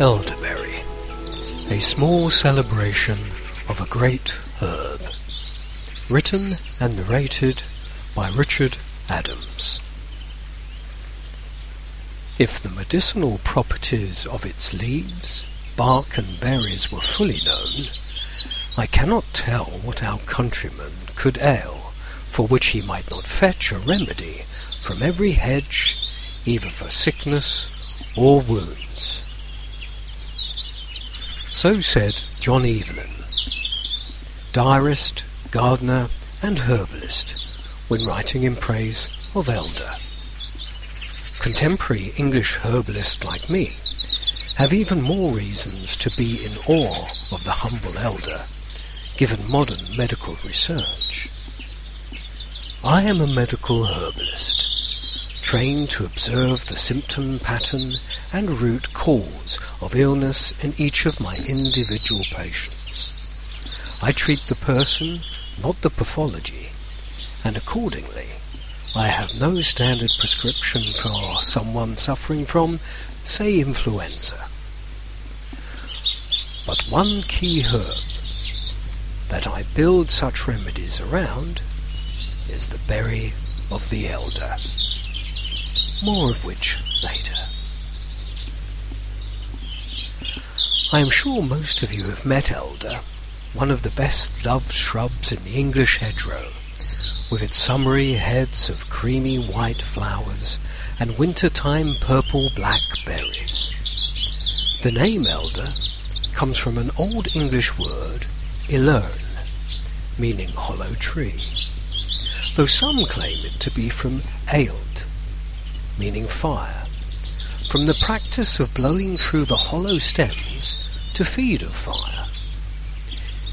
Elderberry, a small celebration of a great herb. Written and narrated by Richard Adams. If the medicinal properties of its leaves, bark and berries were fully known, I cannot tell what our countryman could ail, for which he might not fetch a remedy from every hedge, either for sickness or wounds. So said John Evelyn, diarist, gardener, and herbalist, when writing in praise of elder. Contemporary English herbalists like me have even more reasons to be in awe of the humble elder, given modern medical research. I am a medical herbalist, trained to observe the symptom pattern and root cause of illness in each of my individual patients. I treat the person, not the pathology, and accordingly I have no standard prescription for someone suffering from, say, influenza. But one key herb that I build such remedies around is the berry of the elder. More of which later. I am sure most of you have met elder, one of the best loved shrubs in the English hedgerow, with its summery heads of creamy white flowers and winter-time purple-black berries. The name elder comes from an Old English word, ilern, meaning hollow tree, though some claim it to be from eld, meaning fire, from the practice of blowing through the hollow stems to feed of fire.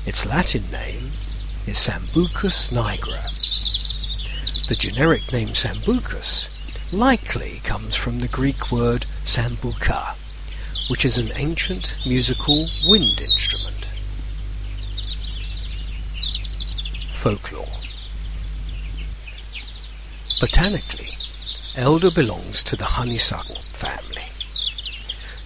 Its Latin name is Sambucus nigra. The generic name Sambucus likely comes from the Greek word sambuca, which is an ancient musical wind instrument. Folklore Botanically, elder belongs to the honeysuckle family.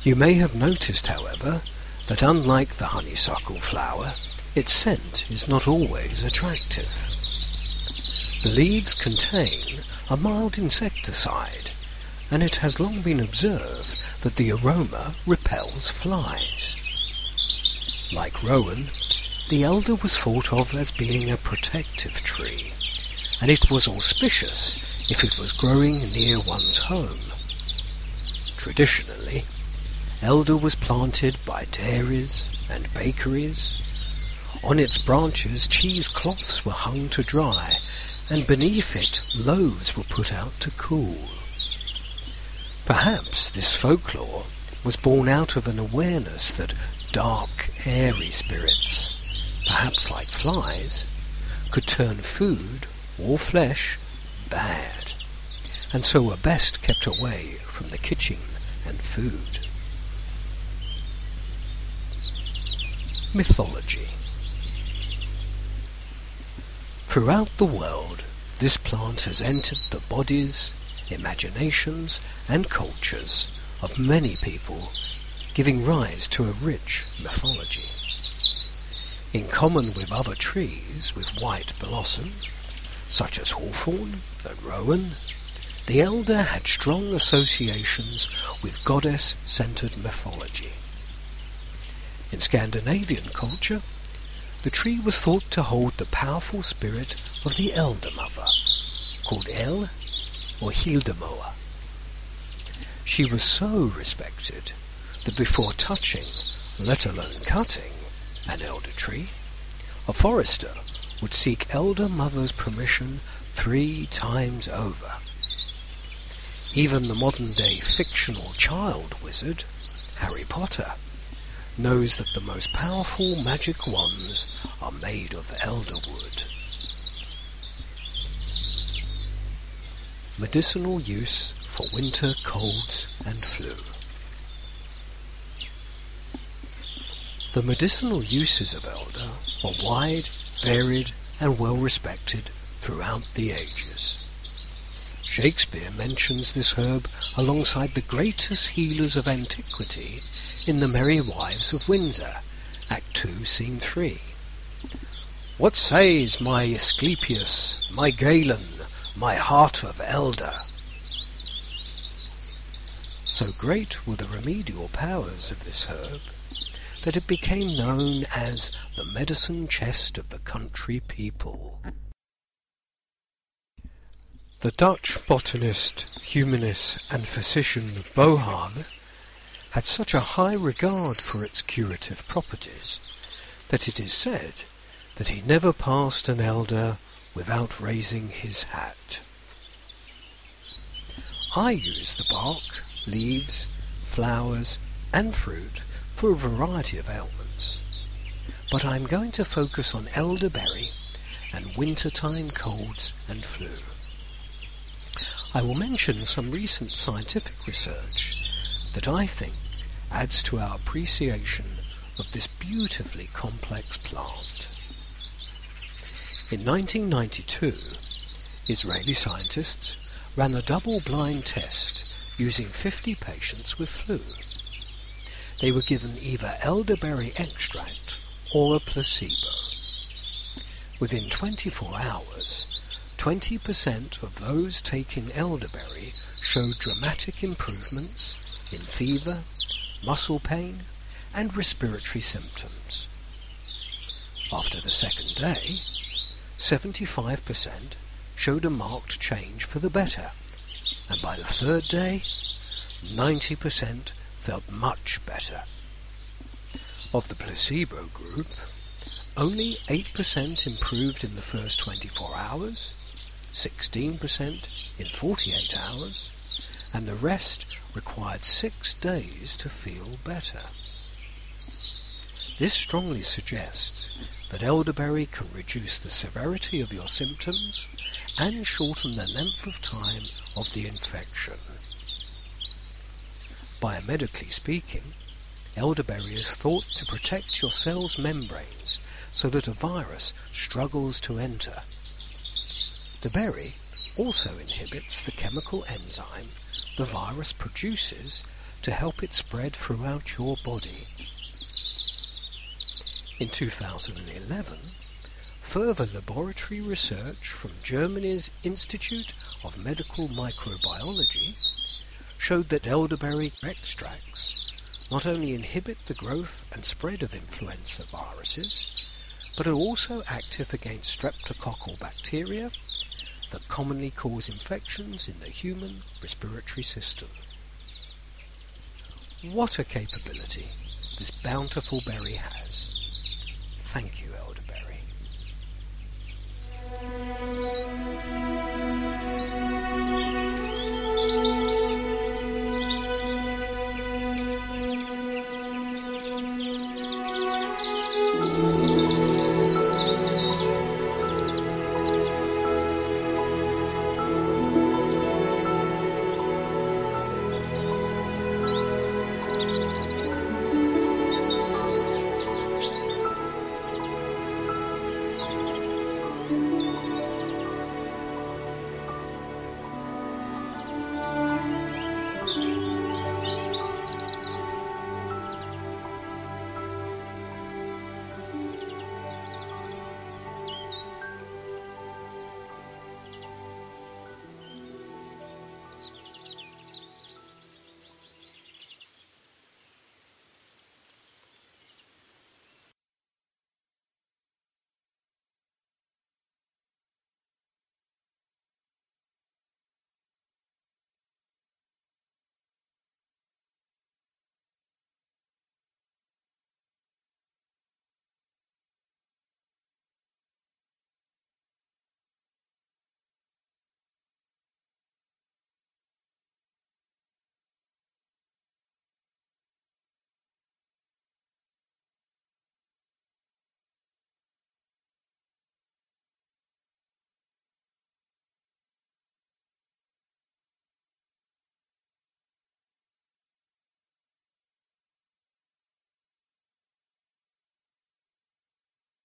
You may have noticed, however, that unlike the honeysuckle flower, its scent is not always attractive. The leaves contain a mild insecticide, and it has long been observed that the aroma repels flies. Like rowan, the elder was thought of as being a protective tree, and it was auspicious if it was growing near one's home. Traditionally, elder was planted by dairies and bakeries. On its branches cheesecloths were hung to dry, and beneath it loaves were put out to cool. Perhaps this folklore was born out of an awareness that dark, airy spirits, perhaps like flies, could turn food or flesh bad, and so were best kept away from the kitchen and food. Mythology Throughout the world, this plant has entered the bodies, imaginations, and cultures of many people, giving rise to a rich mythology. In common with other trees with white blossom, such as hawthorn and rowan, the elder had strong associations with goddess-centered mythology. In Scandinavian culture, the tree was thought to hold the powerful spirit of the Elder Mother, called El or Hyldemoer. She was so respected that before touching, let alone cutting, an elder tree, a forester would seek Elder Mother's permission three times over. Even the modern-day fictional child wizard, Harry Potter, knows that the most powerful magic wands are made of elderwood. Medicinal use for winter colds and flu. The medicinal uses of elder are wide, varied, and well respected throughout the ages. Shakespeare mentions this herb alongside the greatest healers of antiquity in The Merry Wives of Windsor, Act 2, Scene 3. What says my Asclepius, my Galen, my heart of elder? So great were the remedial powers of this herb that it became known as the medicine chest of the country people. The Dutch botanist, humanist and physician Boerhaave had such a high regard for its curative properties that it is said that he never passed an elder without raising his hat. I use the bark, leaves, flowers and fruit for a variety of ailments, but I am going to focus on elderberry and wintertime colds and flu. I will mention some recent scientific research that I think adds to our appreciation of this beautifully complex plant. In 1992, Israeli scientists ran a double-blind test using 50 patients with flu. They were given either elderberry extract or a placebo. Within 24 hours, 20% of those taking elderberry showed dramatic improvements in fever, muscle pain, and respiratory symptoms. After the second day, 75% showed a marked change for the better, and by the third day, 90% felt much better. Of the placebo group, only 8% improved in the first 24 hours, 16% in 48 hours, and the rest required six days to feel better. This strongly suggests that elderberry can reduce the severity of your symptoms and shorten the length of time of the infection. Biomedically speaking, elderberry is thought to protect your cell's membranes so that a virus struggles to enter the berry also inhibits the chemical enzyme the virus produces to help it spread throughout your body. In 2011, further laboratory research from Germany's Institute of Medical Microbiology showed that elderberry extracts not only inhibit the growth and spread of influenza viruses, but are also active against streptococcal bacteria that commonly cause infections in the human respiratory system. What a capability this bountiful berry has. Thank you, elderberry.